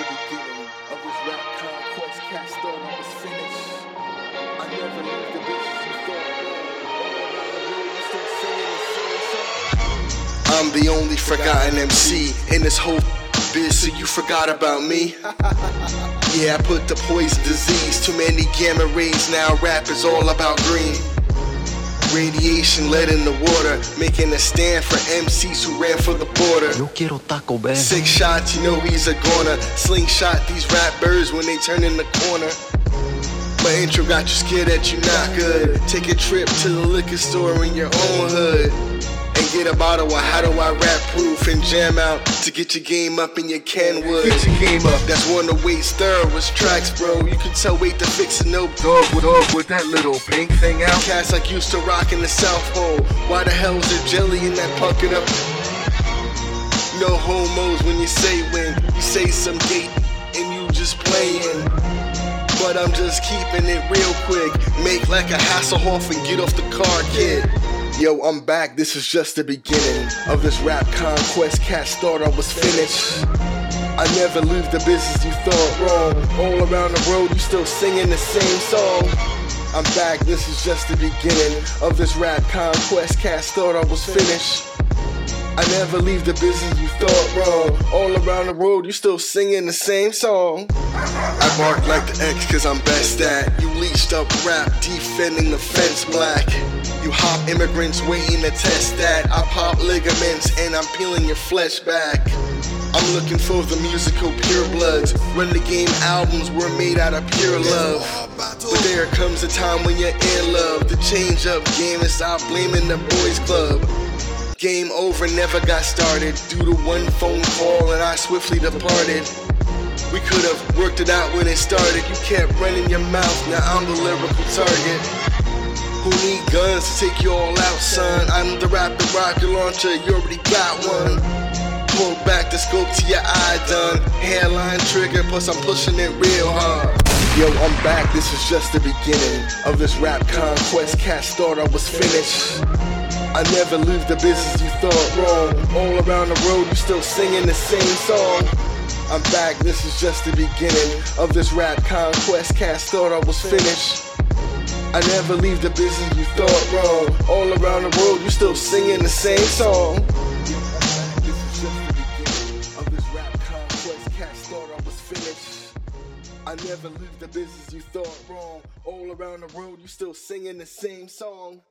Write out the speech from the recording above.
the beginning of rap conquest. Cast I was finished. I never leave the business you thought. I'm the only forgotten MC in this whole biz, so you forgot about me. Yeah, I put the poison disease. Too many gamma rays now. Rap is all about green. Radiation lead in the water, making a stand for MCs who ran for the border. Yo quiero Taco Bell. Six shots, you know he's a goner. Slingshot these rap birds when they turn in the corner. My intro got you scared that you're not good. Take a trip to the liquor store in your own hood. And get a bottle of how do I rap proof and jam out to get your game up in your Kenwood. Get your game up. That's one of Wade's thoroughest tracks, bro. You can tell Wade to fix it, no dog with dog with that little pink thing out. Cats like used to rock in the South Pole. Why the hell is there jelly in that puckered up? No homos when you say when you say some date and you just playing. But I'm just keeping it real quick. Make like a Hasselhoff and get off the car, kid. Yo, I'm back. This is just the beginning of this rap conquest. Cats thought I was finished. I never leave the business you thought wrong. All around the road, you still singing the same song. I'm back. This is just the beginning of this rap conquest. Cats thought I was finished. I never leave the business you thought wrong. All around the road, you still singing the same song. I bark like the X cause I'm best at. You leached up rap, defending the fence black. Immigrants waiting to test that. I pop ligaments and I'm peeling your flesh back. I'm looking for the musical pure bloods. game albums were made out of pure love. But there comes a time when you're in love. The change up game and stop blaming the boys club. Game over, never got started due to one phone call and I swiftly departed. We could have worked it out when it started. You kept running your mouth, now I'm the lyrical target. Who need guns to take you all out, son? I'm the rapper rocket launcher, you already got one. Pull back the scope to your eye done. Hairline trigger, plus I'm pushing it real hard. Yo, I'm back, this is just the beginning of this rap conquest. Cats thought I was finished. I never leave the business you thought wrong. All around the road, you still singing the same song. I'm back, this is just the beginning of this rap conquest. Cats thought I was finished. I never leave the business you thought wrong. All around the world, you still singing the same song. I never leave the business you thought wrong. All around the world, you still singing the same song.